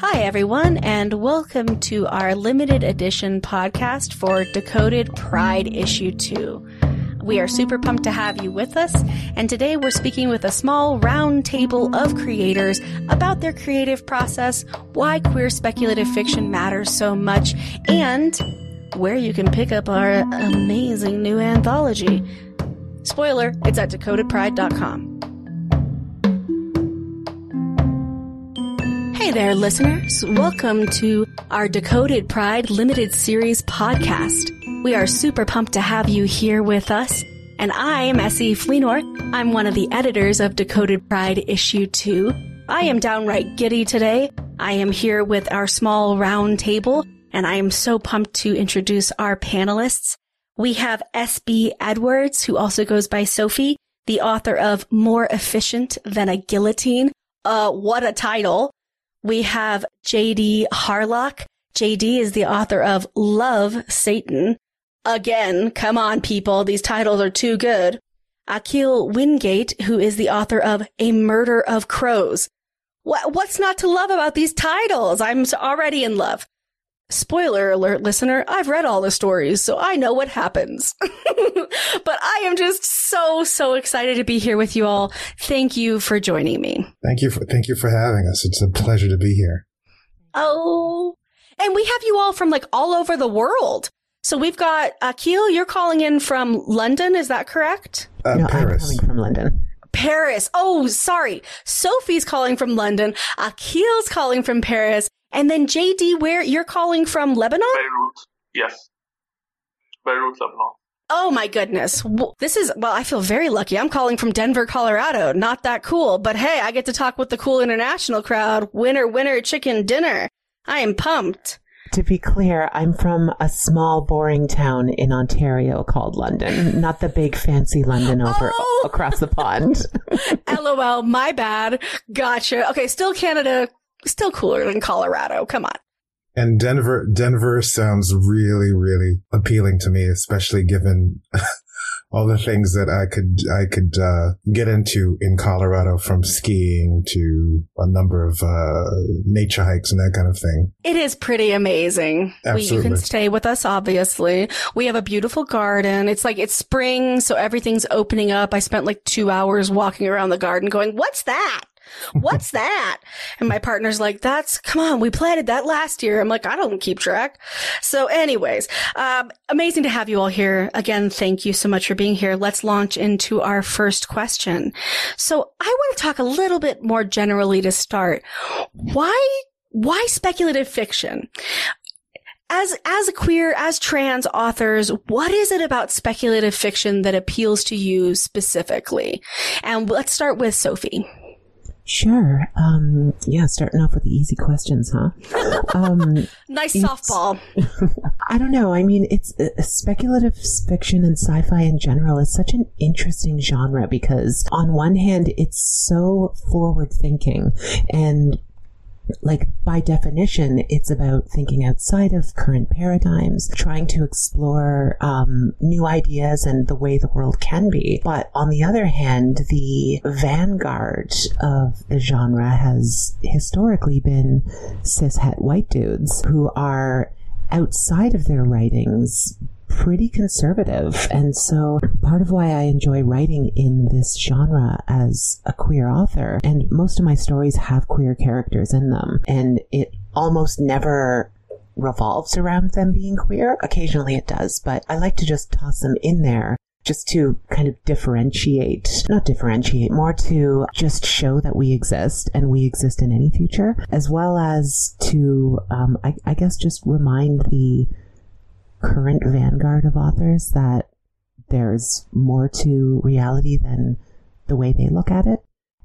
Hi, everyone, and welcome to our limited edition podcast for Decoded Pride Issue 2. We are super pumped to have you with us, and today we're speaking with a small round table of creators about their creative process, why queer speculative fiction matters so much, and where you can pick up our amazing new anthology. Spoiler, it's at decodedpride.com. Hey there, listeners. Welcome to our Decoded Pride Limited Series podcast. We are super pumped to have you here with us. And I'm Essie Fleenor. I'm one of the editors of Decoded Pride Issue 2. I am downright giddy today. I am here with our small round table, and I am so pumped to introduce our panelists. We have S.B. Edwards, who also goes by Sophie, the author of More Efficient Than a Guillotine. Uh, what a title. We have J.D. Harlock. J.D. is the author of Love, Satan. Again, come on, people. These titles are too good. Akhil Wingate, who is the author of A Murder of Crows. What, what's not to love about these titles? I'm already in love. Spoiler alert, listener, I've read all the stories, so I know what happens. but I am just so, so excited to be here with you all. Thank you for joining me. Thank you for, thank you for having us. It's a pleasure to be here. Oh, and we have you all from like all over the world. So we've got Akhil, you're calling in from London, is that correct? Uh, no, Paris. I'm coming from London. Paris. Oh, sorry. Sophie's calling from London. Akhil's calling from Paris. And then JD, where you're calling from Lebanon? Beirut. Yes. Beirut, Lebanon. Oh my goodness. This is, well, I feel very lucky. I'm calling from Denver, Colorado. Not that cool, but hey, I get to talk with the cool international crowd. Winner, winner, chicken dinner. I am pumped. To be clear, I'm from a small, boring town in Ontario called London, not the big, fancy London over Oh. across the pond. LOL, my bad. Gotcha. Okay, still Canada, still cooler than Colorado. Come on. And Denver, Denver sounds really, really appealing to me, especially given all the things that I could, I could, uh, get into in Colorado from skiing to a number of, uh, nature hikes and that kind of thing. It is pretty amazing. We, you can stay with us, obviously. We have a beautiful garden. It's like it's spring, so everything's opening up. I spent like two hours walking around the garden going, what's that? What's that? And my partner's like, that's, come on, we planted that last year. I'm like, I don't keep track. So anyways, um, amazing to have you all here. Again, thank you so much for being here. Let's launch into our first question. So I want to talk a little bit more generally to start. Why, why speculative fiction? as as a queer as trans authors what is it about speculative fiction that appeals to you specifically and let's start with sophie Sure. Um, yeah, starting off with the easy questions, huh? Um, nice softball I don't know. I mean, it's uh, speculative fiction and sci-fi in general is such an interesting genre because on one hand, it's so forward thinking and like by definition, it's about thinking outside of current paradigms, trying to explore um, new ideas and the way the world can be. But on the other hand, the vanguard of the genre has historically been cishet white dudes who are outside of their writings pretty conservative. And so part of why I enjoy writing in this genre as a queer author, and most of my stories have queer characters in them, and it almost never revolves around them being queer. Occasionally it does, but I like to just toss them in there just to kind of differentiate, not differentiate, more to just show that we exist and we exist in any future, as well as to, um, I, I guess, just remind the current vanguard of authors that there's more to reality than the way they look at it.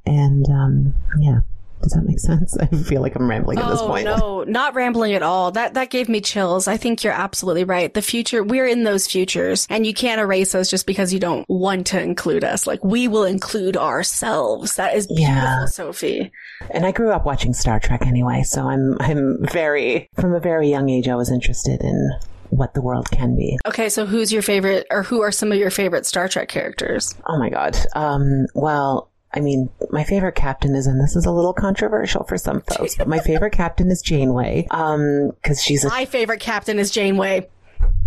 And um, yeah, does that make sense? I feel like I'm rambling at this Oh point. no, not rambling at all. That that gave me chills. I think you're absolutely right. The future, we're in those futures, and you can't erase us just because you don't want to include us. Like we will include ourselves. That is beautiful, Yeah. Sophie. And I grew up watching Star Trek anyway, so I'm I'm very from a very young age I was interested in what the world can be. Okay, so who's your favorite, or who are some of your favorite Star Trek characters? Oh my god. Um well, I mean, my favorite captain is, and this is a little controversial for some folks, but my favorite captain is Janeway. Um, cause she's a My favorite captain is Janeway.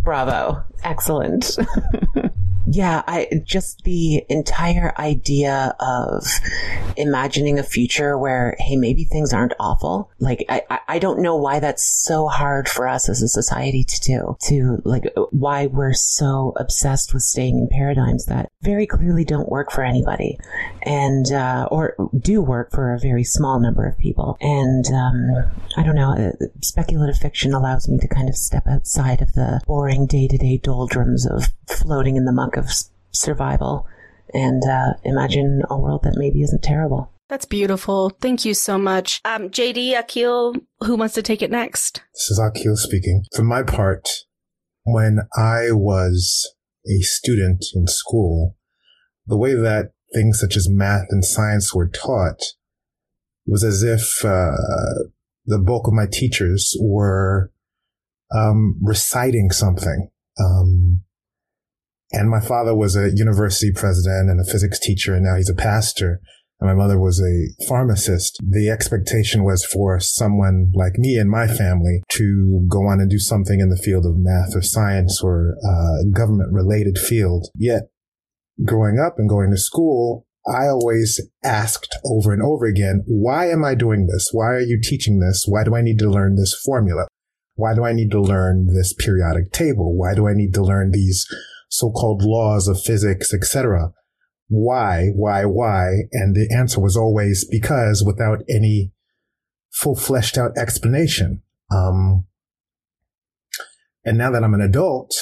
Bravo. Excellent. yeah, I just the entire idea of imagining a future where, hey, maybe things aren't awful. Like, I, I- don't know why that's so hard for us as a society to do. To like, why we're so obsessed with staying in paradigms that very clearly don't work for anybody, and uh, or do work for a very small number of people. And um, I don't know. uh, Speculative fiction allows me to kind of step outside of the boring day to day doldrums of floating in the muck of survival and uh, imagine a world that maybe isn't terrible. That's beautiful. Thank you so much. Um, JD Akil, who wants to take it next? This is Akil speaking. For my part, when I was a student in school, the way that things such as math and science were taught was as if uh, the bulk of my teachers were um, reciting something. Um, and my father was a university president and a physics teacher, and now he's a pastor. And my mother was a pharmacist. The expectation was for someone like me and my family to go on and do something in the field of math or science or uh, government related field. Yet growing up and going to school, I always asked over and over again, why am I doing this? Why are you teaching this? Why do I need to learn this formula? Why do I need to learn this periodic table? Why do I need to learn these so-called laws of physics, etc.? Why, why, why? And the answer was always because without any full fleshed out explanation. Um, and now that I'm an adult,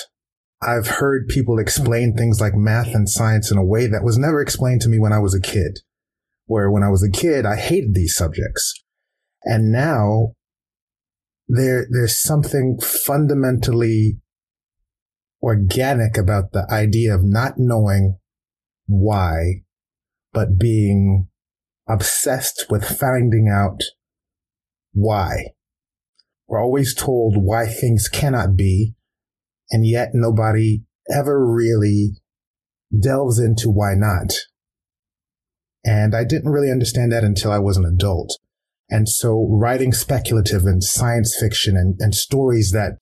I've heard people explain things like math and science in a way that was never explained to me when I was a kid. Where when I was a kid, I hated these subjects. And now there, there's something fundamentally organic about the idea of not knowing why, but being obsessed with finding out why. We're always told why things cannot be, and yet nobody ever really delves into why not. And I didn't really understand that until I was an adult. And so writing speculative and science fiction and, and stories that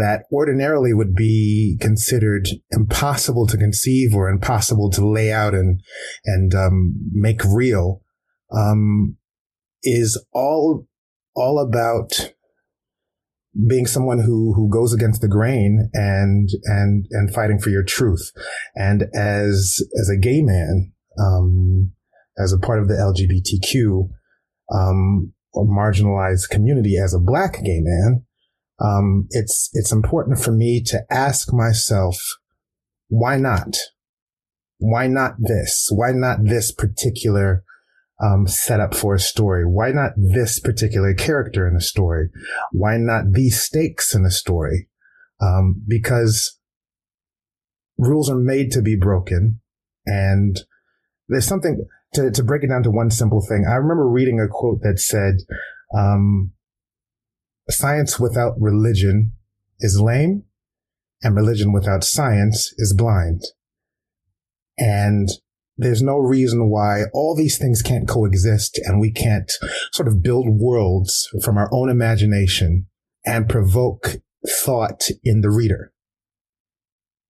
that ordinarily would be considered impossible to conceive or impossible to lay out and and um, make real um, is all all about being someone who who goes against the grain and and and fighting for your truth. And as as a gay man, um, as a part of the LGBTQ um, marginalized community, as a black gay man, um, it's it's important for me to ask myself, why not? Why not this? Why not this particular um, setup for a story? Why not this particular character in a story? Why not these stakes in a story? Um, because rules are made to be broken, and there's something to to break it down to one simple thing. I remember reading a quote that said. Um, science without religion is lame and religion without science is blind. And there's no reason why all these things can't coexist and we can't sort of build worlds from our own imagination and provoke thought in the reader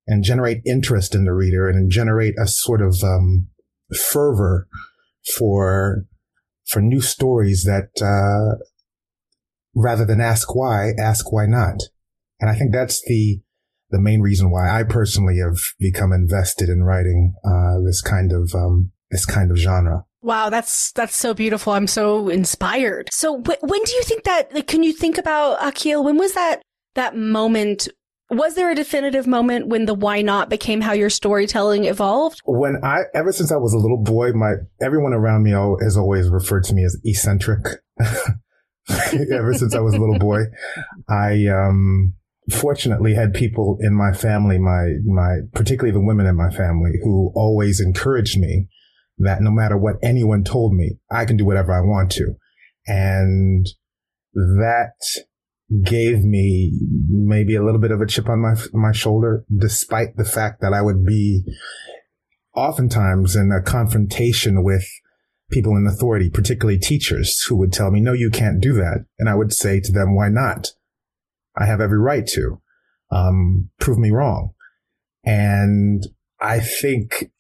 and generate interest in the reader and generate a sort of um, fervor for for new stories that uh, rather than ask why, ask why not. And I think that's the, the main reason why I personally have become invested in writing, uh, this kind of, um, this kind of genre. Wow, that's that's so beautiful. I'm so inspired. So wh- when do you think that? Like, can you think about Akil? When was that that moment? Was there a definitive moment when the why not became how your storytelling evolved? When I ever since I was a little boy, my everyone around me has always referred to me as eccentric. ever since I was a little boy, I um fortunately had people in my family, my my particularly the women in my family, who always encouraged me that no matter what anyone told me, I can do whatever I want to. And that gave me maybe a little bit of a chip on my, my shoulder, despite the fact that I would be oftentimes in a confrontation with people in authority, particularly teachers who would tell me, no, you can't do that. And I would say to them, why not? I have every right to, um, prove me wrong. And I think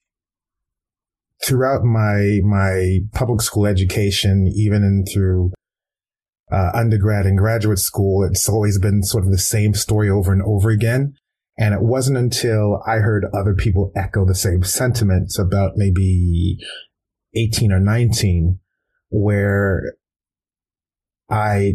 throughout my my public school education, even through uh, undergrad and graduate school, it's always been sort of the same story over and over again. And it wasn't until I heard other people echo the same sentiments about maybe 18 or 19 where I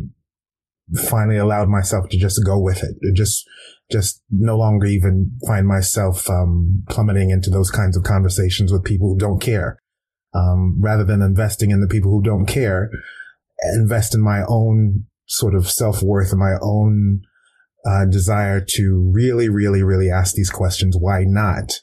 finally allowed myself to just go with it. just just no longer even find myself um, plummeting into those kinds of conversations with people who don't care. Um, rather than investing in the people who don't care, invest in my own sort of self worth and my own uh, desire to really, really, really ask these questions. Why not?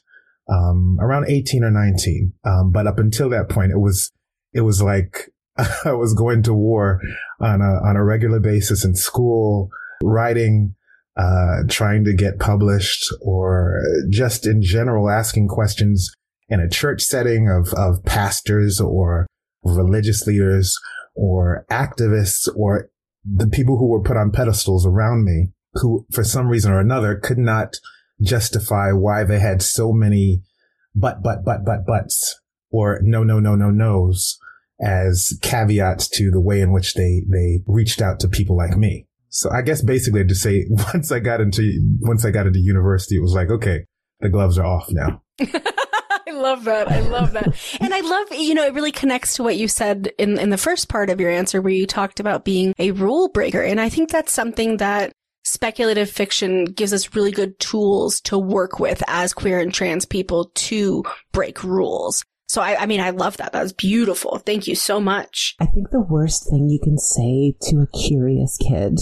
Um, around 18 or 19. Um, but up until that point, it was, it was like I was going to war on a, on a regular basis in school, writing, uh, trying to get published or just in general asking questions in a church setting of, of pastors or religious leaders or activists or the people who were put on pedestals around me who for some reason or another could not justify why they had so many but, but, but, but, buts or no, no, no, no, no's as caveats to the way in which they, they reached out to people like me. So I guess basically to say once I got into once I got into university, it was like, okay, the gloves are off now. I love that. I love that. and I love, you know, it really connects to what you said in, in the first part of your answer where you talked about being a rule breaker. And I think that's something that speculative fiction gives us really good tools to work with as queer and trans people to break rules. So I, I mean, I love that. That was beautiful. Thank you so much. I think the worst thing you can say to a curious kid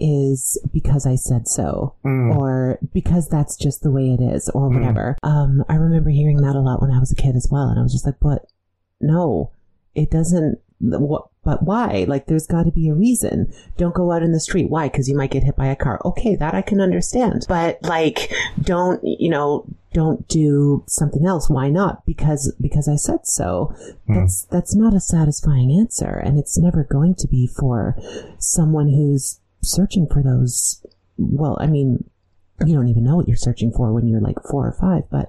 is because I said so, mm. or because that's just the way it is, or mm. whatever. Mm. Um, I remember hearing that a lot when I was a kid as well, and I was just like, but no, it doesn't what, but why? Like, there's got to be a reason. Don't go out in the street. Why? Because you might get hit by a car. Okay, that I can understand. But like, don't you know? Don't do something else. Why not? Because because I said so. Mm. That's that's not a satisfying answer, and it's never going to be for someone who's searching for those. Well, I mean, you don't even know what you're searching for when you're like four or five, but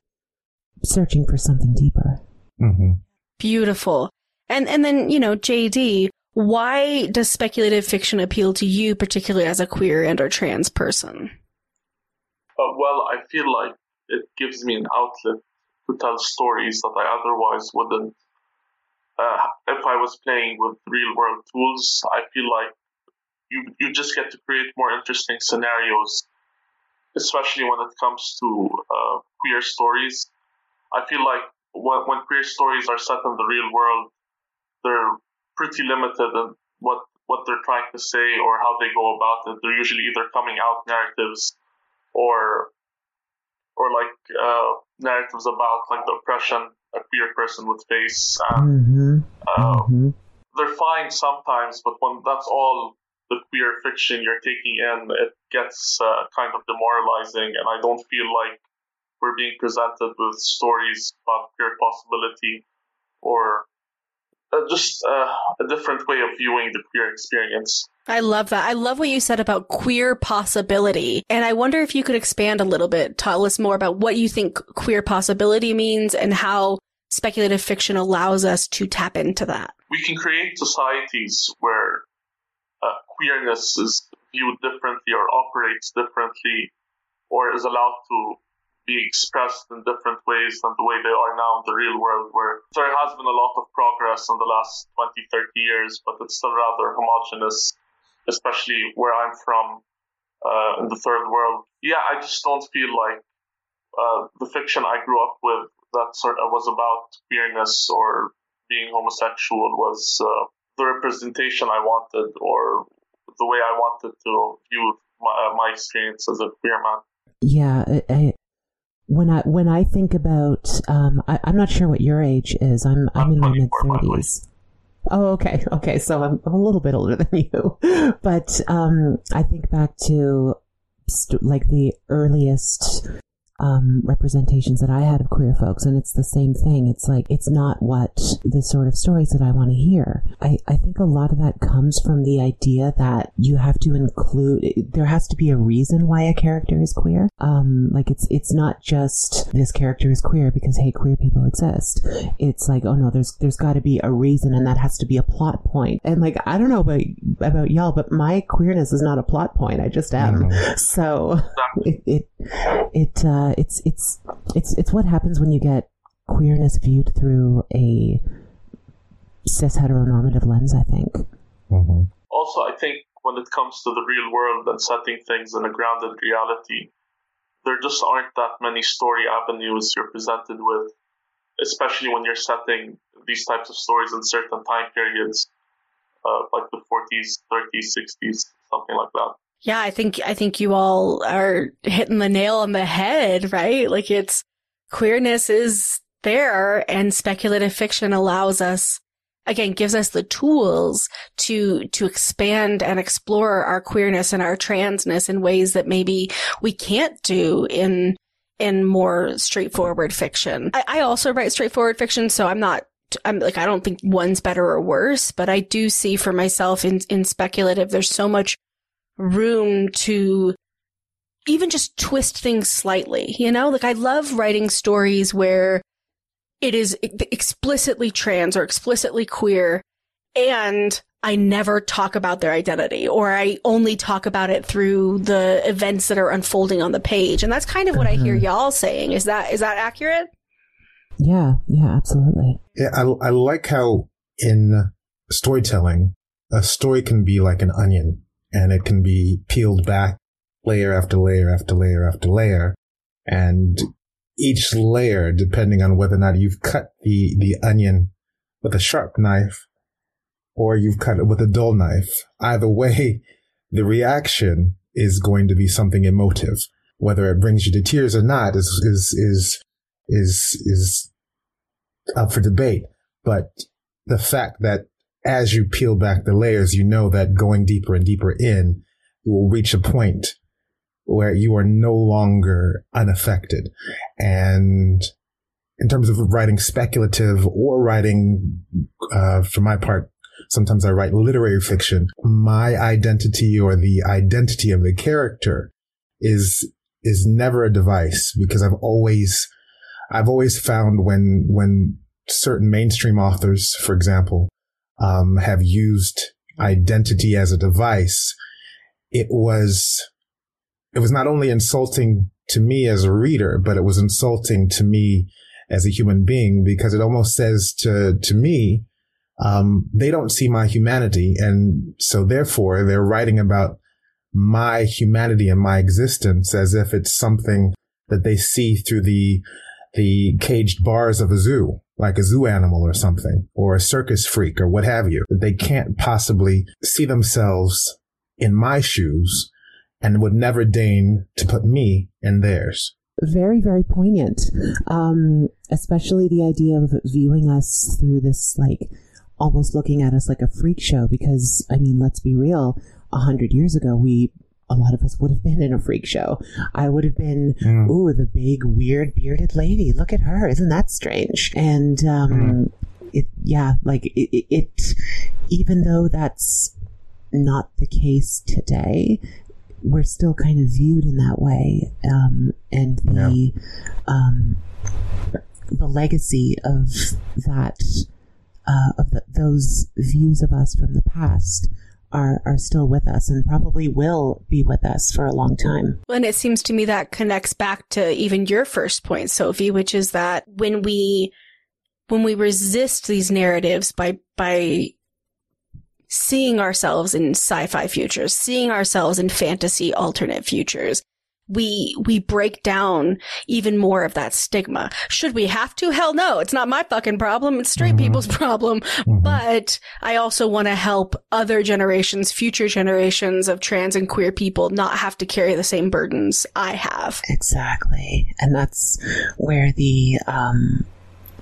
searching for something deeper. Mm-hmm. Beautiful. And and then, you know, JD, why does speculative fiction appeal to you, particularly as a queer and or trans person? Uh, well, I feel like it gives me an outlet to tell stories that I otherwise wouldn't. Uh, if I was playing with real world tools, I feel like you you just get to create more interesting scenarios, especially when it comes to uh, queer stories. I feel like when, when queer stories are set in the real world, they're pretty limited in what what they're trying to say or how they go about it. They're usually either coming out narratives or or like uh, narratives about like the oppression a queer person would face. And, mm-hmm. Uh, mm-hmm. They're fine sometimes, but when that's all the queer fiction you're taking in, it gets uh, kind of demoralizing, and I don't feel like we're being presented with stories about queer possibility or just uh, a different way of viewing the queer experience. I love that. I love what you said about queer possibility. And I wonder if you could expand a little bit, tell us more about what you think queer possibility means and how speculative fiction allows us to tap into that. We can create societies where uh, queerness is viewed differently or operates differently or is allowed to be expressed in different ways than the way they are now in the real world, where there has been a lot of progress in the last 20, 30 years, but it's still rather homogenous, especially where I'm from uh, in the third world. Yeah, I just don't feel like uh, the fiction I grew up with that sort of was about queerness or being homosexual was uh, the representation I wanted or the way I wanted to view my, uh, my experience as a queer man. Yeah, I, when I when I think about, um, I, am not sure what your age is. I'm I'm, I'm in my mid thirties. Oh, okay, okay. So I'm, I'm, a little bit older than you, but um, I think back to st- like the earliest um, representations that I had of queer folks, and it's the same thing. It's like it's not what the sort of stories that I want to hear. I, I think a lot of that comes from the idea that you have to include. There has to be a reason why a character is queer. Um, like it's it's not just this character is queer because hey, queer people exist. It's like oh no, there's there's got to be a reason, and that has to be a plot point. And like I don't know about about y'all, but my queerness is not a plot point. I just am. So it it, it uh, it's it's it's it's what happens when you get queerness viewed through a cis heteronormative lens. I think. Mm-hmm. Also, I think when it comes to the real world and setting things in a grounded reality, there just aren't that many story avenues you're presented with, especially when you're setting these types of stories in certain time periods, uh, like the 40s, 30s, 60s, something like that. Yeah, I think I think you all are hitting the nail on the head, right? Like it's queerness is there and speculative fiction allows us again gives us the tools to to expand and explore our queerness and our transness in ways that maybe we can't do in in more straightforward fiction. I, I also write straightforward fiction, so I'm not I'm like I don't think one's better or worse, but I do see for myself in in speculative there's so much room to even just twist things slightly, you know? Like I love writing stories where it is explicitly trans or explicitly queer and I never talk about their identity or I only talk about it through the events that are unfolding on the page. And that's kind of what mm-hmm. I hear mm-hmm. y'all saying. Is that is that accurate? Yeah, yeah, absolutely. Yeah, I, I like how in storytelling, a story can be like an onion and it can be peeled back layer after layer after layer after layer. And each layer, depending on whether or not you've cut the, the onion with a sharp knife or you've cut it with a dull knife, either way, the reaction is going to be something emotive. Whether it brings you to tears or not is, is, is, is, is up for debate. But the fact that as you peel back the layers, you know that going deeper and deeper in, you will reach a point where you are no longer unaffected. And in terms of writing speculative or writing, uh, for my part, sometimes I write literary fiction. My identity or the identity of the character is, is never a device because I've always, I've always found when, when certain mainstream authors, for example, um, have used identity as a device, it was, it was not only insulting to me as a reader, but it was insulting to me as a human being because it almost says to, to me, um, they don't see my humanity. And so therefore they're writing about my humanity and my existence as if it's something that they see through the, the caged bars of a zoo like a zoo animal or something, or a circus freak or what have you. They can't possibly see themselves in my shoes and would never deign to put me in theirs. Very, very poignant. Um, especially the idea of viewing us through this, like, almost looking at us like a freak show, because, I mean, let's be real, a hundred years ago, we a lot of us would have been in a freak show. I would have been, mm. ooh, the big weird bearded lady. Look at her. Isn't that strange? And, um, mm. it, yeah, like it, it, even though that's not the case today, we're still kind of viewed in that way. Um, and the, yeah. um, the legacy of that, uh, of the, those views of us from the past are, are still with us and probably will be with us for a long time. And it seems to me that connects back to even your first point, Sophie, which is that when we when we resist these narratives by by seeing ourselves in sci-fi futures, seeing ourselves in fantasy alternate futures, we we break down even more of that stigma. Should we have to? Hell no. It's not my fucking problem. It's straight mm-hmm. people's problem. Mm-hmm. But I also want to help other generations, future generations of trans and queer people not have to carry the same burdens I have. Exactly. And that's where the um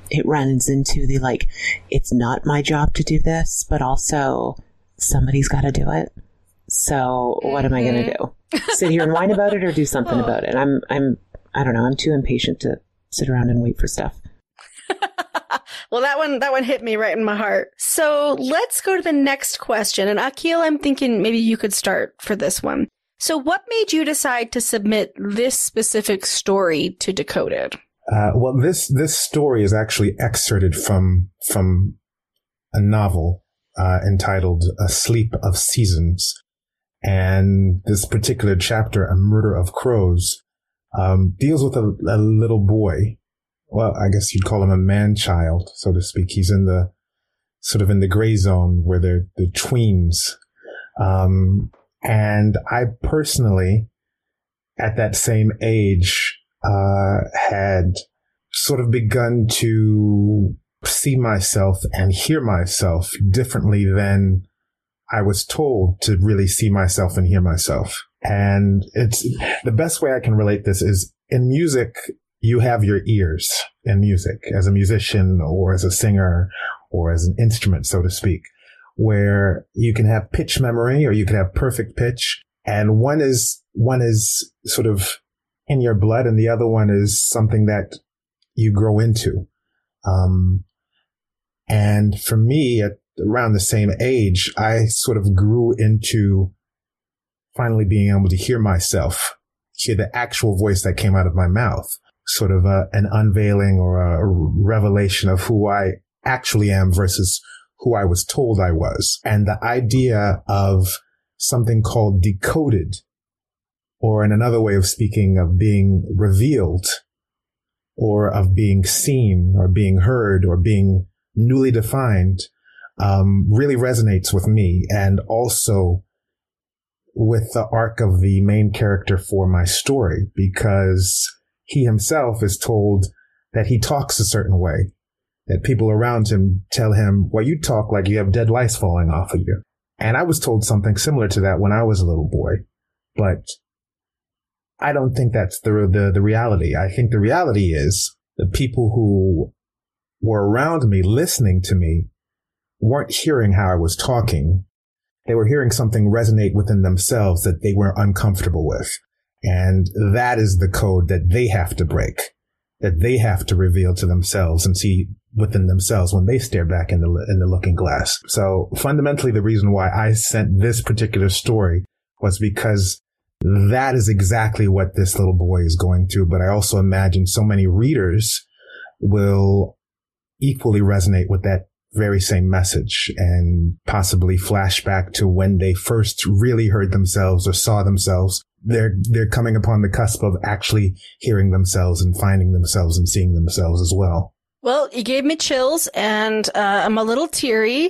it runs into the like it's not my job to do this, but also somebody's got to do it. So what am I going to mm-hmm. do? sit here and whine about it or do something oh. about it. I'm I'm I don't know. I'm too impatient to sit around and wait for stuff. well, that one that one hit me right in my heart. So let's go to the next question. And Akil, I'm thinking maybe you could start for this one. So, what made you decide to submit this specific story to Decoded? Uh, well, this this story is actually excerpted from from a novel uh, entitled "A Sleep of Seasons," And this particular chapter, A Murder of Crows, um, deals with a, a, little boy. Well, I guess you'd call him a man child, so to speak. He's in the sort of in the gray zone where they're the tweens. Um, and I personally, at that same age, uh, had sort of begun to see myself and hear myself differently than I was told to really see myself and hear myself. And it's the best way I can relate this is in music, you have your ears in music as a musician or as a singer or as an instrument, so to speak, where you can have pitch memory or you can have perfect pitch. And one is, one is sort of in your blood and the other one is something that you grow into. Um, and for me, around the same age, I sort of grew into finally being able to hear myself, hear the actual voice that came out of my mouth, sort of a, an unveiling or a revelation of who I actually am versus who I was told I was. And the idea of something called decoded, or in another way of speaking, of being revealed, or of being seen, or being heard, or being newly defined, um, really resonates with me and also with the arc of the main character for my story because he himself is told that he talks a certain way, that people around him tell him, well, you talk like you have dead lice falling off of you. And I was told something similar to that when I was a little boy, but I don't think that's the, the, the reality. I think the reality is the people who were around me listening to me weren't hearing how I was talking. They were hearing something resonate within themselves that they were uncomfortable with. And that is the code that they have to break, that they have to reveal to themselves and see within themselves when they stare back in the, in the looking glass. So fundamentally, the reason why I sent this particular story was because that is exactly what this little boy is going through. But I also imagine so many readers will equally resonate with that very same message and possibly flashback to when they first really heard themselves or saw themselves. They're, they're coming upon the cusp of actually hearing themselves and finding themselves and seeing themselves as well. Well, you gave me chills and uh, I'm a little teary.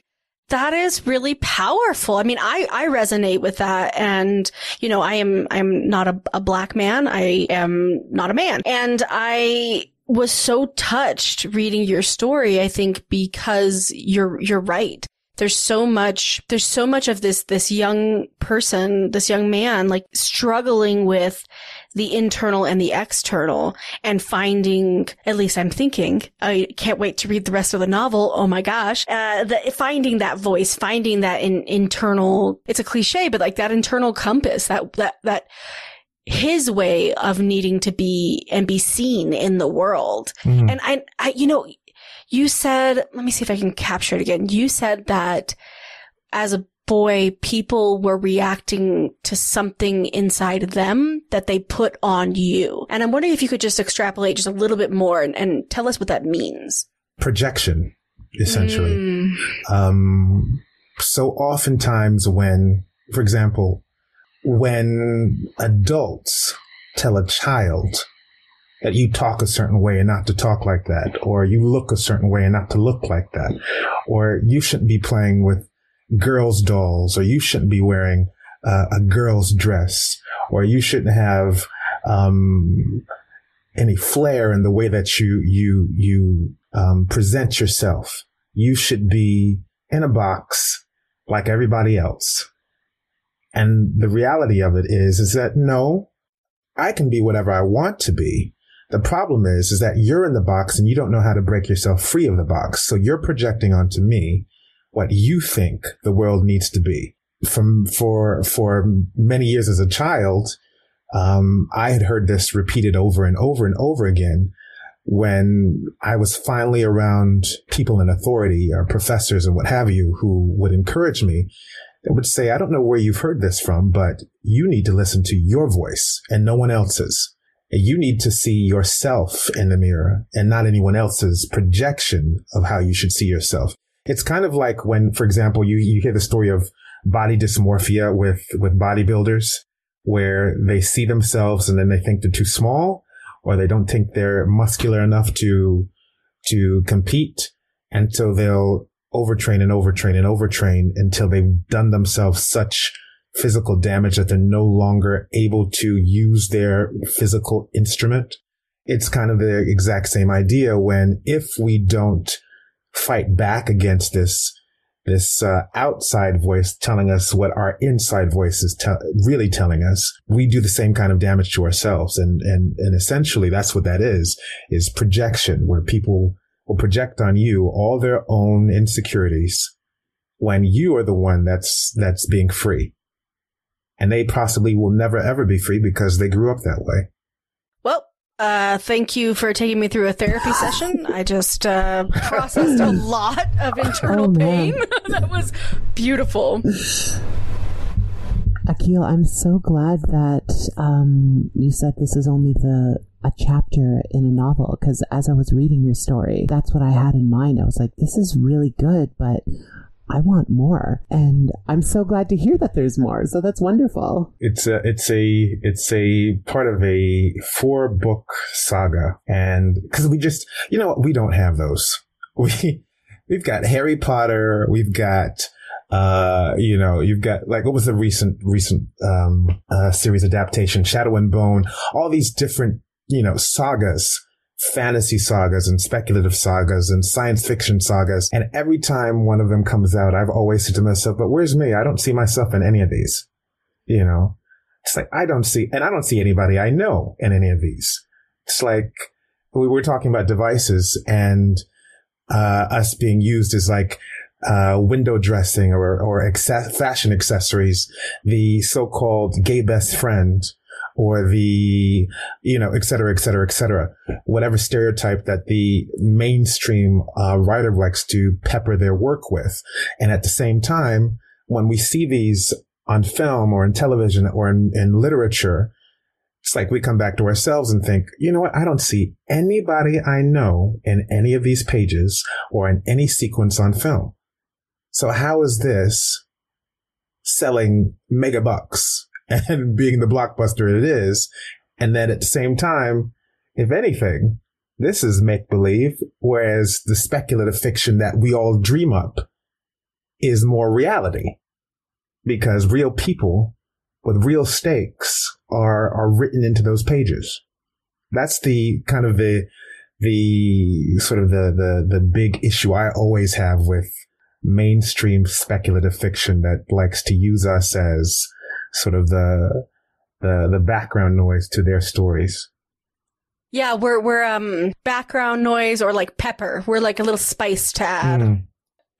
That is really powerful. I mean, I, I resonate with that. And, you know, I am, I'm not a, a black man. I am not a man. And I, was so touched reading your story, I think, because you're, you're right. There's so much, there's so much of this, this young person, this young man, like struggling with the internal and the external and finding, at least I'm thinking, I can't wait to read the rest of the novel. Oh my gosh. Uh, the, finding that voice, finding that in, internal, it's a cliche, but like that internal compass, that, that, that, his way of needing to be and be seen in the world. Mm-hmm. And I, I, you know, you said, let me see if I can capture it again. You said that as a boy, people were reacting to something inside them that they put on you. And I'm wondering if you could just extrapolate just a little bit more and, and tell us what that means. Projection, essentially. Mm. Um, So oftentimes when, for example, when adults tell a child that you talk a certain way and not to talk like that, or you look a certain way and not to look like that, or you shouldn't be playing with girls' dolls, or you shouldn't be wearing uh, a girl's dress, or you shouldn't have um, any flair in the way that you you you um, present yourself. You should be in a box like everybody else. And the reality of it is, is that no, I can be whatever I want to be. The problem is, is that you're in the box and you don't know how to break yourself free of the box. So you're projecting onto me what you think the world needs to be. From, for, for many years as a child, um, I had heard this repeated over and over and over again when I was finally around people in authority or professors and what have you who would encourage me. They would say, I don't know where you've heard this from, but you need to listen to your voice and no one else's. You need to see yourself in the mirror and not anyone else's projection of how you should see yourself. It's kind of like when, for example, you, you hear the story of body dysmorphia with, with bodybuilders where they see themselves and then they think they're too small or they don't think they're muscular enough to, to compete. And so they'll overtrain and overtrain and overtrain until they've done themselves such physical damage that they're no longer able to use their physical instrument. It's kind of the exact same idea when if we don't fight back against this, this uh, outside voice telling us what our inside voice is te- really telling us, we do the same kind of damage to ourselves. And, and, and essentially that's what that is, is projection where people will project on you all their own insecurities when you are the one that's, that's being free and they possibly will never ever be free because they grew up that way. Well, uh, thank you for taking me through a therapy session. I just uh, processed a lot of internal oh, pain. that was beautiful. Akil, I'm so glad that um, you said this is only the a chapter in a novel because as I was reading your story, that's what I had in mind. I was like, this is really good, but I want more. And I'm so glad to hear that there's more. So that's wonderful. It's a, it's a, it's a part of a four book saga. And cause we just, you know? We don't have those. We, we've got Harry Potter. We've got, uh, you know, you've got like what was the recent recent um, uh, series adaptation, Shadow and Bone, all these different you know sagas fantasy sagas and speculative sagas and science fiction sagas. And every time one of them comes out, I've always said to myself, but where's me? I don't see myself in any of these. You know, it's like, I don't see, and I don't see anybody I know in any of these. It's like we were talking about devices and, uh, us being used as like, uh, window dressing or, or access- fashion accessories, the so-called gay best friend, or the, you know, et cetera, et cetera, et cetera. Whatever stereotype that the mainstream uh, writer likes to pepper their work with. And at the same time, when we see these on film or in television or in, in literature, it's like we come back to ourselves and think, you know what? I don't see anybody I know in any of these pages or in any sequence on film. So how is this selling mega bucks and being the blockbuster it is. And then at the same time, if anything, this is make believe, whereas the speculative fiction that we all dream up is more reality because real people with real stakes are, are written into those pages. That's the kind of the, the sort of the, the, the big issue I always have with mainstream speculative fiction that likes to use us as sort of the the the background noise to their stories. Yeah, we're we're um background noise or like pepper. We're like a little spice to add. Mm.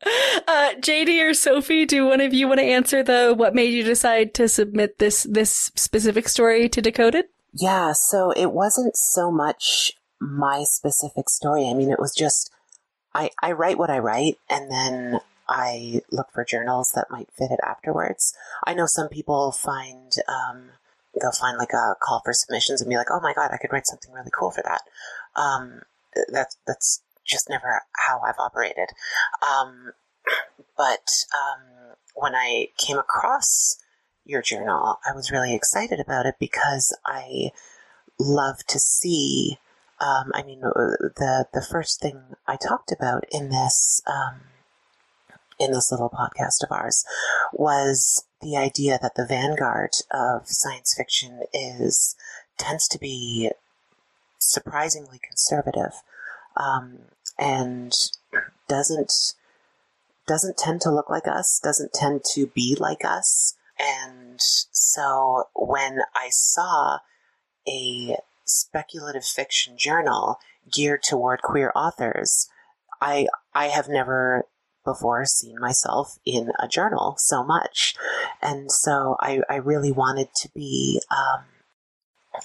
Uh, JD or Sophie, do one of you want to answer the what made you decide to submit this this specific story to Decoded? Yeah, so it wasn't so much my specific story. I mean, it was just I I write what I write, and then I look for journals that might fit it afterwards. I know some people find, um, they'll find like a call for submissions and be like, oh my God, I could write something really cool for that. Um, that's, that's just never how I've operated. Um, but, um, when I came across your journal, I was really excited about it because I love to see. Um, I mean, the the first thing I talked about in this um, in this little podcast of ours was the idea that the vanguard of science fiction is tends to be surprisingly conservative um, and doesn't doesn't tend to look like us, doesn't tend to be like us. And so when I saw a speculative fiction journal geared toward queer authors, I I have never before seen myself in a journal so much. And so I, I really wanted to be, um,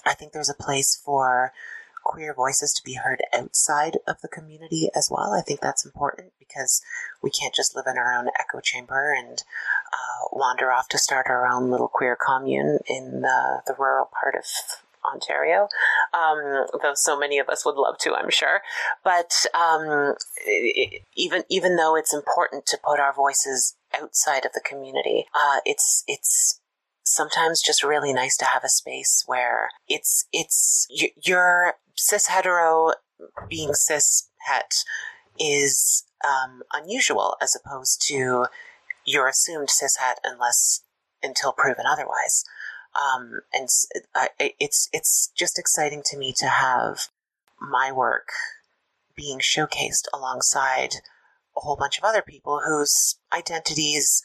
I think there's a place for queer voices to be heard outside of the community as well. I think that's important because we can't just live in our own echo chamber and uh, wander off to start our own little queer commune in the, the rural part of Ontario, um, though so many of us would love to, I'm sure. But um, even even though it's important to put our voices outside of the community, uh, it's it's sometimes just really nice to have a space where it's it's you're cis hetero being cis het is um, unusual as opposed to you're assumed cis het unless until proven otherwise. Um, and it's it's just exciting to me to have my work being showcased alongside a whole bunch of other people whose identities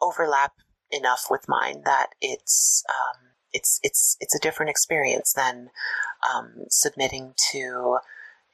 overlap enough with mine that it's um, it's it's it's a different experience than um, submitting to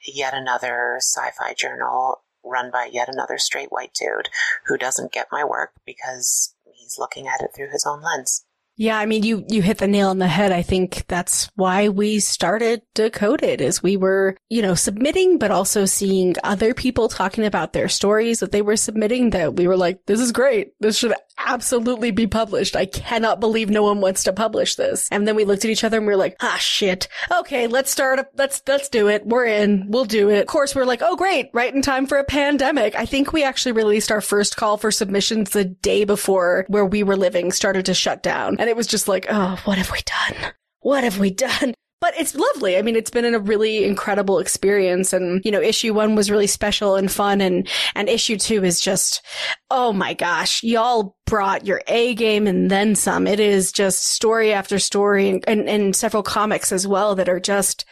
yet another sci-fi journal run by yet another straight white dude who doesn't get my work because he's looking at it through his own lens. Yeah, I mean, you, you hit the nail on the head. I think that's why we started Decoded is we were, you know, submitting, but also seeing other people talking about their stories that they were submitting that we were like, this is great. This should absolutely be published. I cannot believe no one wants to publish this. And then we looked at each other and we were like, ah, shit. Okay, let's start. A, let's, let's do it. We're in. We'll do it. Of course, we're like, oh, great. Right in time for a pandemic. I think we actually released our first call for submissions the day before where we were living started to shut down. And it was just like, oh, what have we done? What have we done? But it's lovely. I mean, it's been a really incredible experience. And, you know, issue one was really special and fun. And, and issue two is just, oh my gosh, y'all brought your A game and then some. It is just story after story and, and, and several comics as well that are just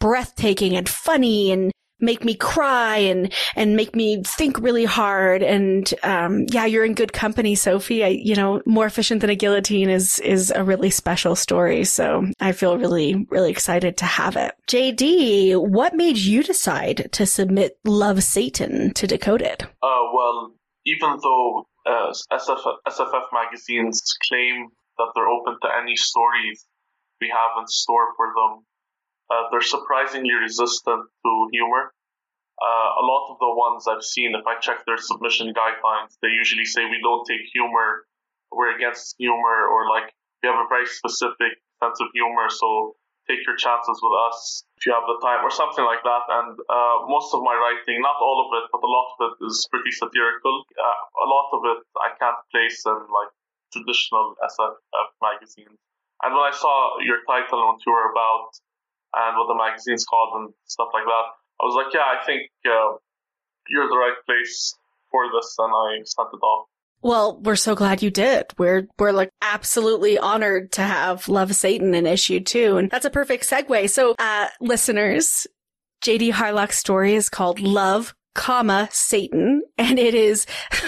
breathtaking and funny and, make me cry and and make me think really hard. And um, yeah you're in good company sophie. I, you know more efficient than a guillotine is is a really special story. So i feel really really excited to have it. Jd what made you decide to submit love satan to decoded? Uh, well even though uh, SFF, SFF magazines claim that they're open to any stories we have in store for them uh, they're surprisingly resistant to humor. Uh, a lot of the ones I've seen, if I check their submission guidelines, they usually say we don't take humor, we're against humor, or like we have a very specific sense of humor, so take your chances with us if you have the time, or something like that. And uh, most of my writing, not all of it, but a lot of it is pretty satirical. Uh, a lot of it I can't place in like traditional SFF magazines. And when I saw your title and what you were about, and what the magazine's called and stuff like that. I was like, yeah, I think uh, you're the right place for this, and I sent it off. Well, we're so glad you did. We're we're like absolutely honored to have Love Satan in issue two, and that's a perfect segue. So, uh, listeners, JD Harlock's story is called Love, comma Satan, and it is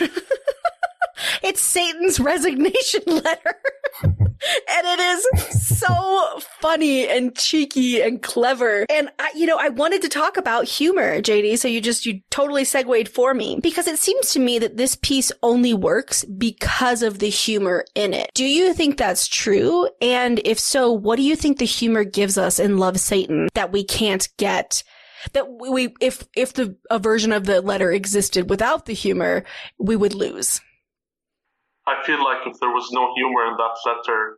it's Satan's resignation letter. and it is so funny and cheeky and clever. And I, you know, I wanted to talk about humor, JD. So you just, you totally segued for me because it seems to me that this piece only works because of the humor in it. Do you think that's true? And if so, what do you think the humor gives us in Love Satan that we can't get that we if if the a version of the letter existed without the humor we would lose I feel like if there was no humor in that letter,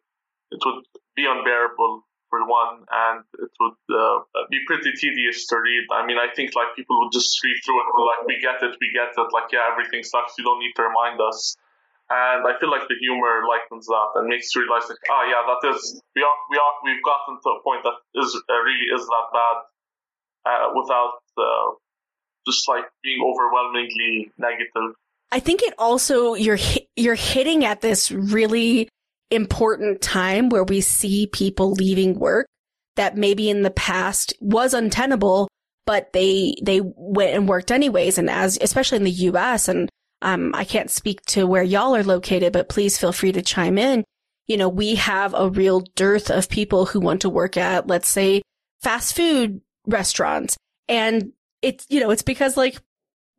it would be unbearable for one, and it would uh, be pretty tedious to read. I mean, I think like people would just read through it like, we get it, we get it. Like, yeah, everything sucks. You don't need to remind us. And I feel like the humor lightens that and makes you realize, like, oh yeah, that is we are we are we've gotten to a point that is uh, really is that bad uh, without uh, just like being overwhelmingly negative. I think it also you're you're hitting at this really important time where we see people leaving work that maybe in the past was untenable, but they they went and worked anyways. And as especially in the U.S. and um, I can't speak to where y'all are located, but please feel free to chime in. You know, we have a real dearth of people who want to work at, let's say, fast food restaurants. And it's, you know, it's because like,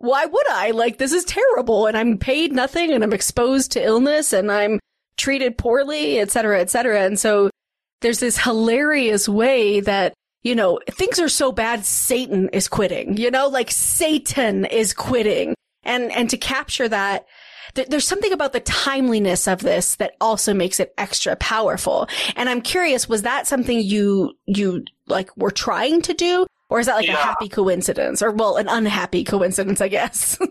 why would I? Like, this is terrible and I'm paid nothing and I'm exposed to illness and I'm treated poorly, et cetera, et cetera. And so there's this hilarious way that, you know, things are so bad, Satan is quitting, you know, like Satan is quitting and and to capture that th- there's something about the timeliness of this that also makes it extra powerful and i'm curious was that something you you like were trying to do or is that like yeah. a happy coincidence or well an unhappy coincidence i guess uh,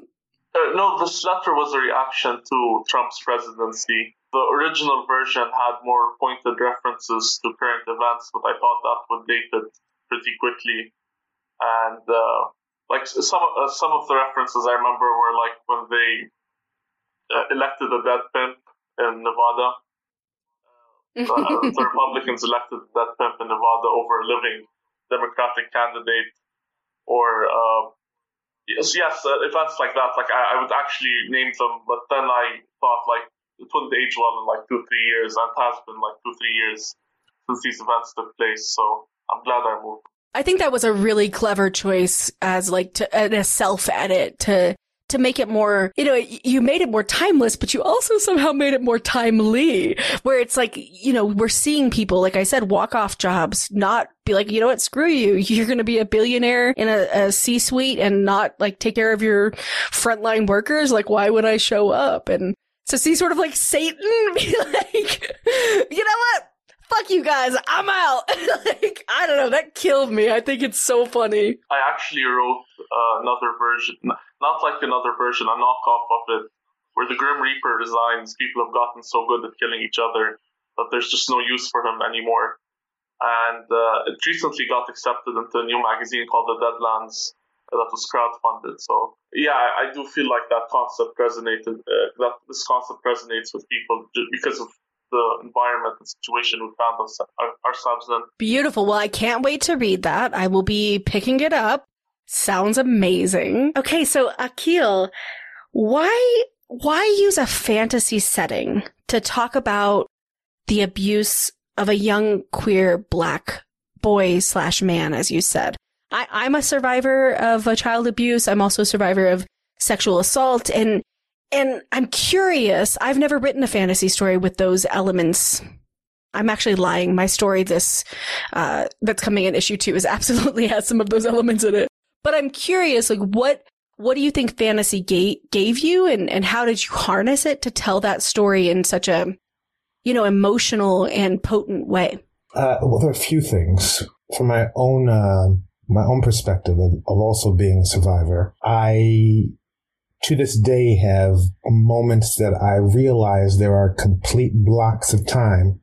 no this letter was a reaction to trump's presidency the original version had more pointed references to current events but i thought that would date it pretty quickly and uh, like some uh, some of the references I remember were like when they uh, elected a dead pimp in Nevada. Uh, the Republicans elected that pimp in Nevada over a living Democratic candidate, or uh, yes, yes, uh, events like that. Like I, I, would actually name them, but then I thought like it wouldn't age well in like two three years, and it has been like two three years since these events took place. So I'm glad I moved. I think that was a really clever choice as like to, a self edit to to make it more, you know, you made it more timeless, but you also somehow made it more timely, where it's like, you know, we're seeing people, like I said, walk off jobs, not be like, you know what, screw you. You're going to be a billionaire in a, a C suite and not like take care of your frontline workers. Like, why would I show up? And to see sort of like Satan be like, you know what? Fuck you guys, I'm out. like, I don't know, that killed me. I think it's so funny. I actually wrote uh, another version, not like another version, a knockoff of it, where the Grim Reaper resigns. People have gotten so good at killing each other that there's just no use for him anymore. And uh, it recently got accepted into a new magazine called The Deadlands that was crowdfunded. So yeah, I, do feel like that concept resonated. Uh, that this concept resonates with people because of the environment and situation we found ourselves in. Beautiful. Well, I can't wait to read that. I will be picking it up. Sounds amazing. Okay, so Akil, why why use a fantasy setting to talk about the abuse of a young queer black boy slash man, as you said? I, I'm a survivor of a child abuse. I'm also a survivor of sexual assault. And and I'm curious. I've never written a fantasy story with those elements. I'm actually lying. My story, this, uh, that's coming in issue two is absolutely has some of those elements in it. But I'm curious, like, what, what do you think fantasy ga- gave you and, and how did you harness it to tell that story in such a, you know, emotional and potent way? Uh, well, there are a few things from my own, uh, my own perspective of, of also being a survivor. I to this day have moments that I realize there are complete blocks of time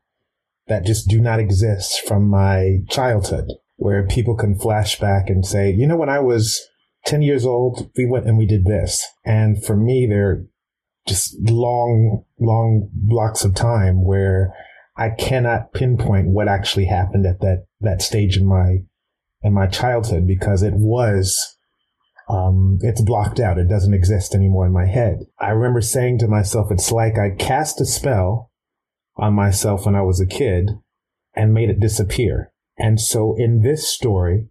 that just do not exist from my childhood where people can flash back and say, you know, when I was 10 years old, we went and we did this. And for me, they're just long, long blocks of time where I cannot pinpoint what actually happened at that, that stage in my, in my childhood because it was um, it's blocked out. It doesn't exist anymore in my head. I remember saying to myself, it's like I cast a spell on myself when I was a kid and made it disappear. And so in this story,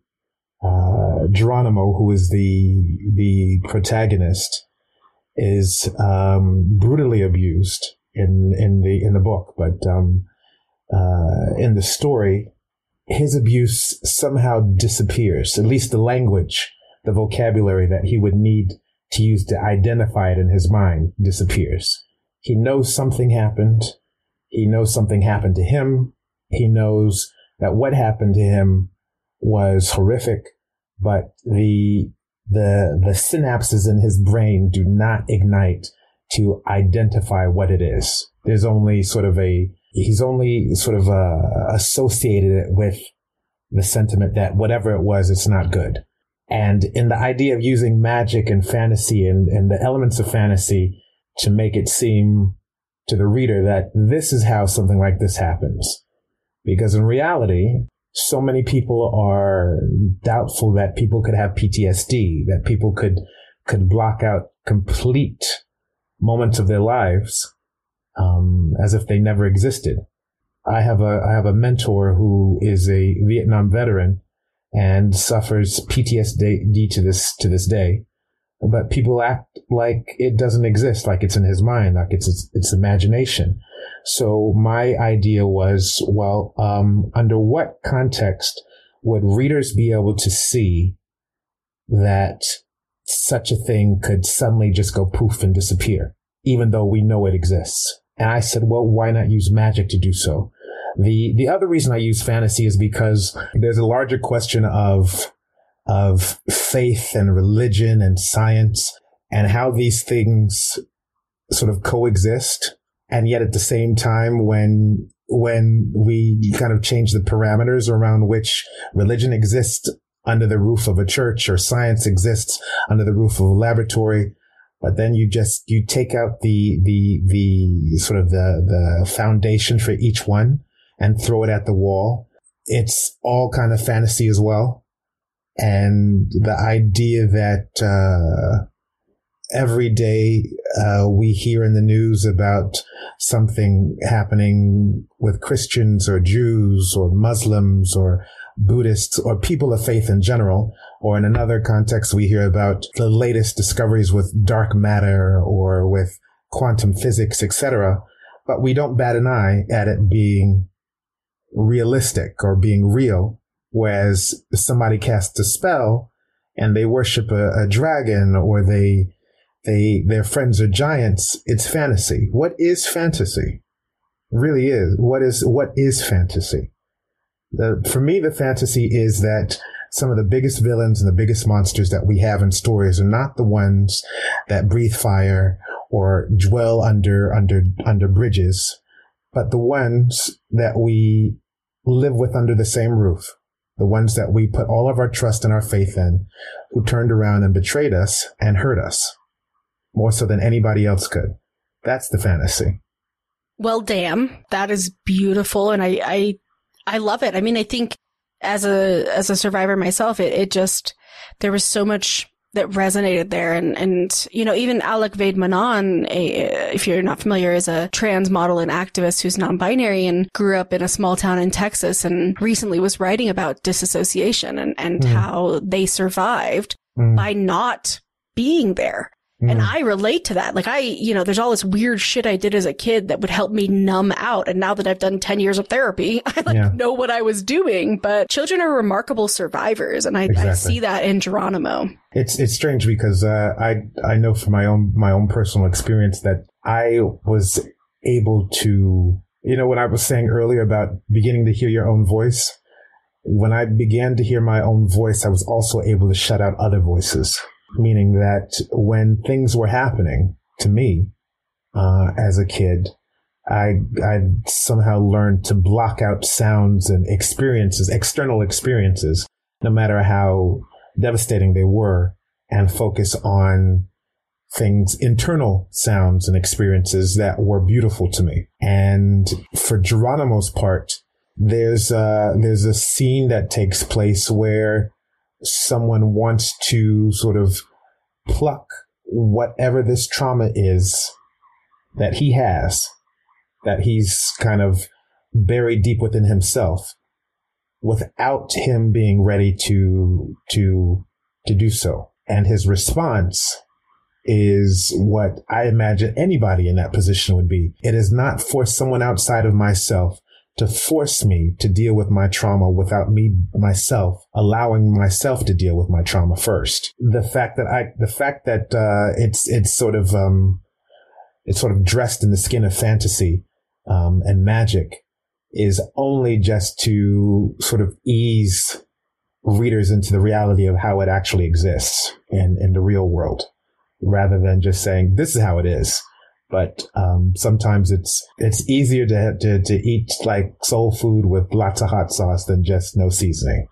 uh, Geronimo, who is the, the protagonist, is, um, brutally abused in, in the, in the book. But, um, uh, in the story, his abuse somehow disappears, at least the language the vocabulary that he would need to use to identify it in his mind disappears. He knows something happened. He knows something happened to him. He knows that what happened to him was horrific, but the, the, the synapses in his brain do not ignite to identify what it is. There's only sort of a, he's only sort of uh, associated it with the sentiment that whatever it was, it's not good. And in the idea of using magic and fantasy and, and the elements of fantasy to make it seem to the reader that this is how something like this happens. Because in reality, so many people are doubtful that people could have PTSD, that people could, could block out complete moments of their lives, um, as if they never existed. I have a, I have a mentor who is a Vietnam veteran and suffers PTSD to this, to this day. But people act like it doesn't exist, like it's in his mind, like it's, it's, it's imagination. So my idea was, well, um, under what context would readers be able to see that such a thing could suddenly just go poof and disappear, even though we know it exists? And I said, well, why not use magic to do so? The, the other reason I use fantasy is because there's a larger question of, of faith and religion and science and how these things sort of coexist. And yet at the same time, when, when we kind of change the parameters around which religion exists under the roof of a church or science exists under the roof of a laboratory, but then you just, you take out the, the, the sort of the, the foundation for each one and throw it at the wall. It's all kind of fantasy as well. And the idea that, uh, every day, uh, we hear in the news about something happening with Christians or Jews or Muslims or Buddhists or people of faith in general. Or in another context, we hear about the latest discoveries with dark matter or with quantum physics, etc. But we don't bat an eye at it being realistic or being real. Whereas somebody casts a spell and they worship a, a dragon or they, they, their friends are giants. It's fantasy. What is fantasy? Really is. What is, what is fantasy? The, for me, the fantasy is that some of the biggest villains and the biggest monsters that we have in stories are not the ones that breathe fire or dwell under, under, under bridges, but the ones that we live with under the same roof, the ones that we put all of our trust and our faith in, who turned around and betrayed us and hurt us more so than anybody else could. That's the fantasy. Well, damn, that is beautiful, and I, I, I love it. I mean, I think as a as a survivor myself, it, it just there was so much that resonated there. And, and, you know, even Alok Vaid-Menon, if you're not familiar, is a trans model and activist who's non-binary and grew up in a small town in Texas and recently was writing about disassociation and, and mm. how they survived mm. by not being there. Mm. And I relate to that. Like I, you know, there's all this weird shit I did as a kid that would help me numb out. And now that I've done 10 years of therapy, I like yeah. know what I was doing, but children are remarkable survivors. And I, exactly. I see that in Geronimo. It's, it's strange because, uh, I, I know from my own, my own personal experience that I was able to, you know, when I was saying earlier about beginning to hear your own voice, when I began to hear my own voice, I was also able to shut out other voices meaning that when things were happening to me uh, as a kid, I I somehow learned to block out sounds and experiences, external experiences, no matter how devastating they were, and focus on things, internal sounds and experiences that were beautiful to me. And for Geronimo's part, there's a, there's a scene that takes place where someone wants to sort of pluck whatever this trauma is that he has, that he's kind of buried deep within himself without him being ready to, to, to do so. And his response is what I imagine anybody in that position would be. It is not for someone outside of myself to force me to deal with my trauma without me myself allowing myself to deal with my trauma first. The fact that I, the fact that uh, it's it's sort of um, it's sort of dressed in the skin of fantasy um, and magic is only just to sort of ease readers into the reality of how it actually exists in in the real world, rather than just saying this is how it is. But um, sometimes it's it's easier to, to to eat like soul food with lots of hot sauce than just no seasoning.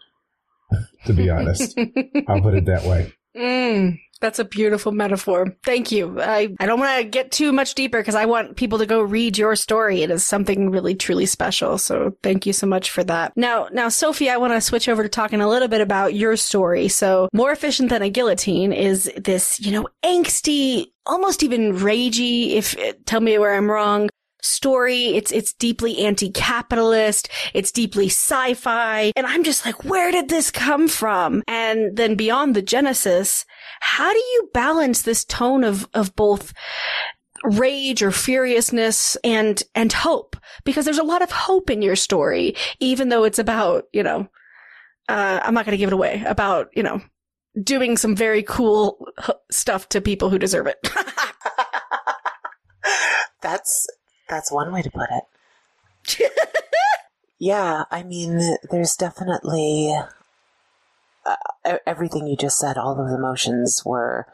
to be honest, I'll put it that way. Mm, that's a beautiful metaphor. Thank you. I, I don't want to get too much deeper because I want people to go read your story. It is something really truly special. So thank you so much for that. Now, now, Sophie, I want to switch over to talking a little bit about your story. So more efficient than a guillotine is this, you know, angsty, almost even ragey. If tell me where I'm wrong story. It's, it's deeply anti-capitalist. It's deeply sci-fi. And I'm just like, where did this come from? And then beyond the genesis, how do you balance this tone of, of both rage or furiousness and, and hope? Because there's a lot of hope in your story, even though it's about, you know, uh, I'm not going to give it away about, you know, doing some very cool stuff to people who deserve it. That's that's one way to put it. yeah, I mean, there's definitely uh, everything you just said. All of the emotions were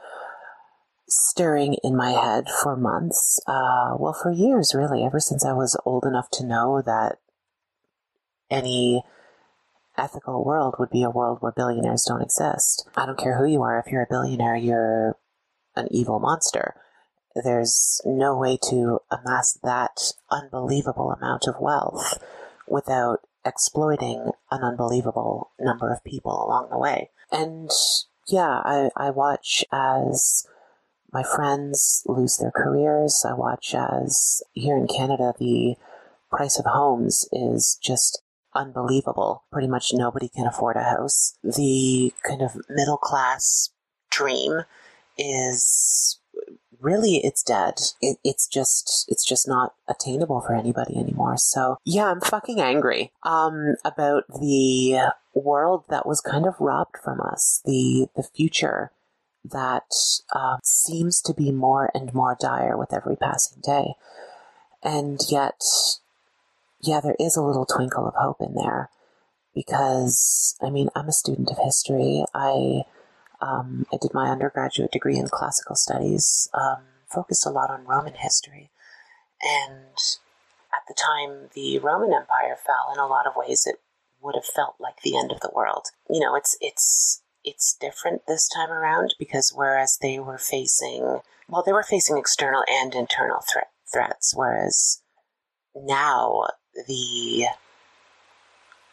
stirring in my head for months. Uh, well, for years, really, ever since I was old enough to know that any ethical world would be a world where billionaires don't exist. I don't care who you are. If you're a billionaire, you're an evil monster. There's no way to amass that unbelievable amount of wealth without exploiting an unbelievable number of people along the way. And yeah, I, I watch as my friends lose their careers. I watch as here in Canada, the price of homes is just unbelievable. Pretty much nobody can afford a house. The kind of middle class dream is really it's dead. It, it's just it's just not attainable for anybody anymore. So yeah, I'm fucking angry um, about the world that was kind of robbed from us. The the future that uh, seems to be more and more dire with every passing day, and yet, yeah, there is a little twinkle of hope in there because I mean I'm a student of history. I um, I did my undergraduate degree in classical studies, um, focused a lot on Roman history. And at the time the Roman Empire fell, in a lot of ways, it would have felt like the end of the world. You know, it's it's it's different this time around because whereas they were facing well, they were facing external and internal threat, threats, whereas now the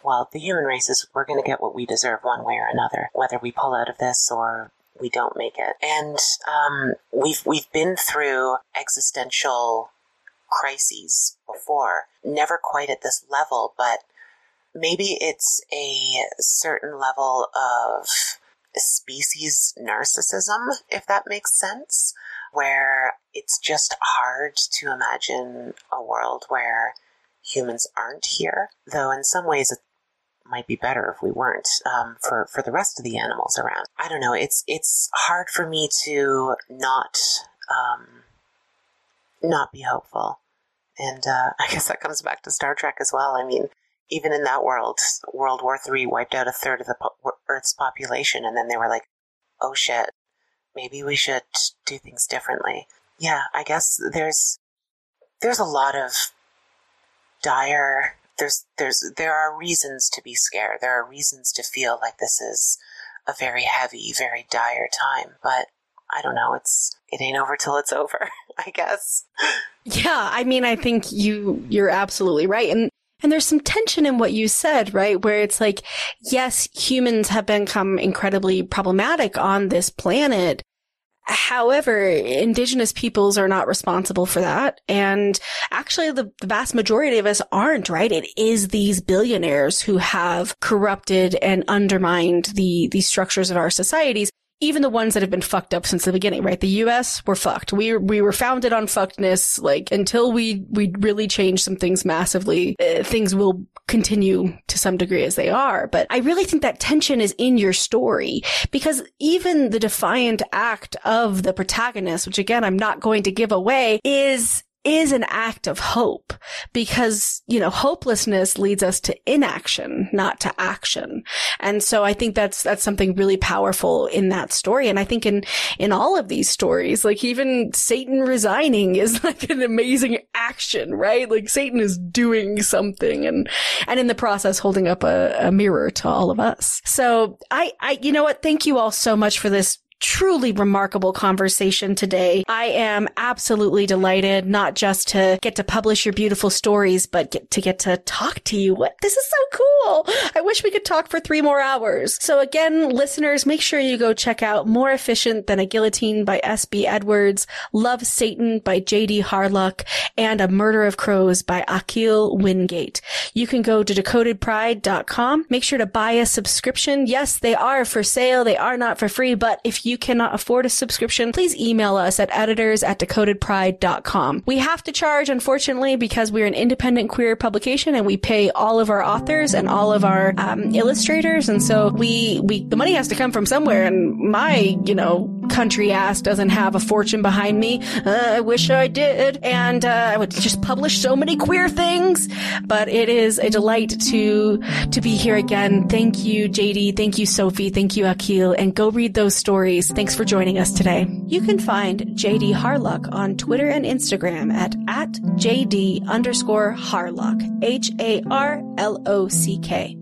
well, the human race is, we're going to get what we deserve one way or another, whether we pull out of this or we don't make it. And um, we've we've been through existential crises before, never quite at this level, but maybe it's a certain level of species narcissism, if that makes sense, where it's just hard to imagine a world where humans aren't here. Though in some ways might be better if we weren't um, for for the rest of the animals around. I don't know. It's it's hard for me to not um, not be hopeful, and uh, I guess that comes back to Star Trek as well. I mean, even in that world, World War Three wiped out a third of the po- Earth's population, and then they were like, "Oh shit, maybe we should do things differently." Yeah, I guess there's there's a lot of dire there's there's there are reasons to be scared. There are reasons to feel like this is a very heavy, very dire time. But I don't know. It's it ain't over till it's over. I guess. Yeah, I mean, I think you you're absolutely right, and and there's some tension in what you said, right? Where it's like, yes, humans have become incredibly problematic on this planet, However, indigenous peoples are not responsible for that. And actually the, the, vast majority of us aren't, right? It is these billionaires who have corrupted and undermined the, the structures of our societies even the ones that have been fucked up since the beginning, right? The U.S. were fucked. We we were founded on fuckedness. Like until we we really change some things massively, uh, things will continue to some degree as they are. But I really think that tension is in your story because even the defiant act of the protagonist, which again I'm not going to give away, is is an act of hope because, you know, hopelessness leads us to inaction, not to action. And so I think that's, that's something really powerful in that story. And I think in, in all of these stories, like even Satan resigning is like an amazing action, right? Like Satan is doing something and, and in the process holding up a, a mirror to all of us. So I, I, you know what? Thank you all so much for this truly remarkable conversation today. I am absolutely delighted not just to get to publish your beautiful stories, but get to get to talk to you. What this is so cool. I wish we could talk for three more hours. So again, listeners, make sure you go check out More Efficient Than a Guillotine by S.B. Edwards, Love Satan by J.D. Harlock, and A Murder of Crows by Akil Wingate. You can go to decodedpride.com. Make sure to buy a subscription. Yes, they are for sale. They are not for free, but if you cannot afford a subscription, please email us at editors at decodedpride.com. We have to charge, unfortunately, because we're an independent queer publication and we pay all of our authors and all of our um, illustrators. And so we, we, the money has to come from somewhere. And my, you know, country ass doesn't have a fortune behind me. Uh, I wish I did. And uh, I would just publish so many queer things. But it is a delight to to be here again. Thank you, JD. Thank you, Sophie. Thank you, Akil. And go read those stories. Thanks for joining us today. You can find JD Harlock on Twitter and Instagram at, at JD underscore Harlock, H A R L O C K.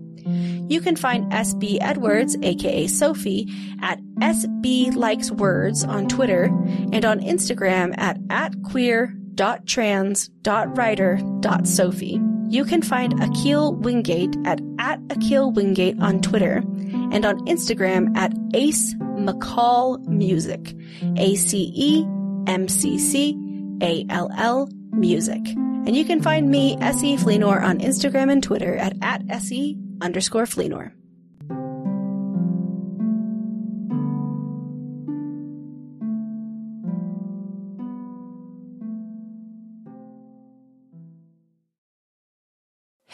You can find SB Edwards, aka Sophie, at SB Likes Words on Twitter and on Instagram at, at queer.trans.writer.sophie. You can find Akil Wingate at, at Akil Wingate on Twitter and on Instagram at Ace McCall Music. A-C-E-M-C-C-A-L-L Music. And you can find me, Essie Fleenor, on Instagram and Twitter at, at Essie underscore Fleenor.